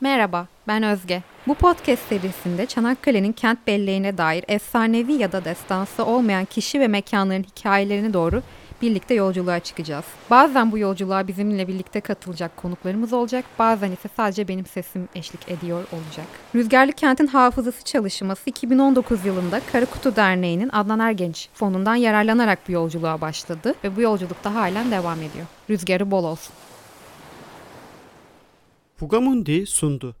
Merhaba, ben Özge. Bu podcast serisinde Çanakkale'nin kent belleğine dair efsanevi ya da destansı olmayan kişi ve mekanların hikayelerini doğru birlikte yolculuğa çıkacağız. Bazen bu yolculuğa bizimle birlikte katılacak konuklarımız olacak, bazen ise sadece benim sesim eşlik ediyor olacak. Rüzgarlı Kent'in hafızası çalışması 2019 yılında Karakutu Derneği'nin Adnan Ergenç fonundan yararlanarak bu yolculuğa başladı ve bu yolculukta halen devam ediyor. Rüzgarı bol olsun. Fugamundi sundu.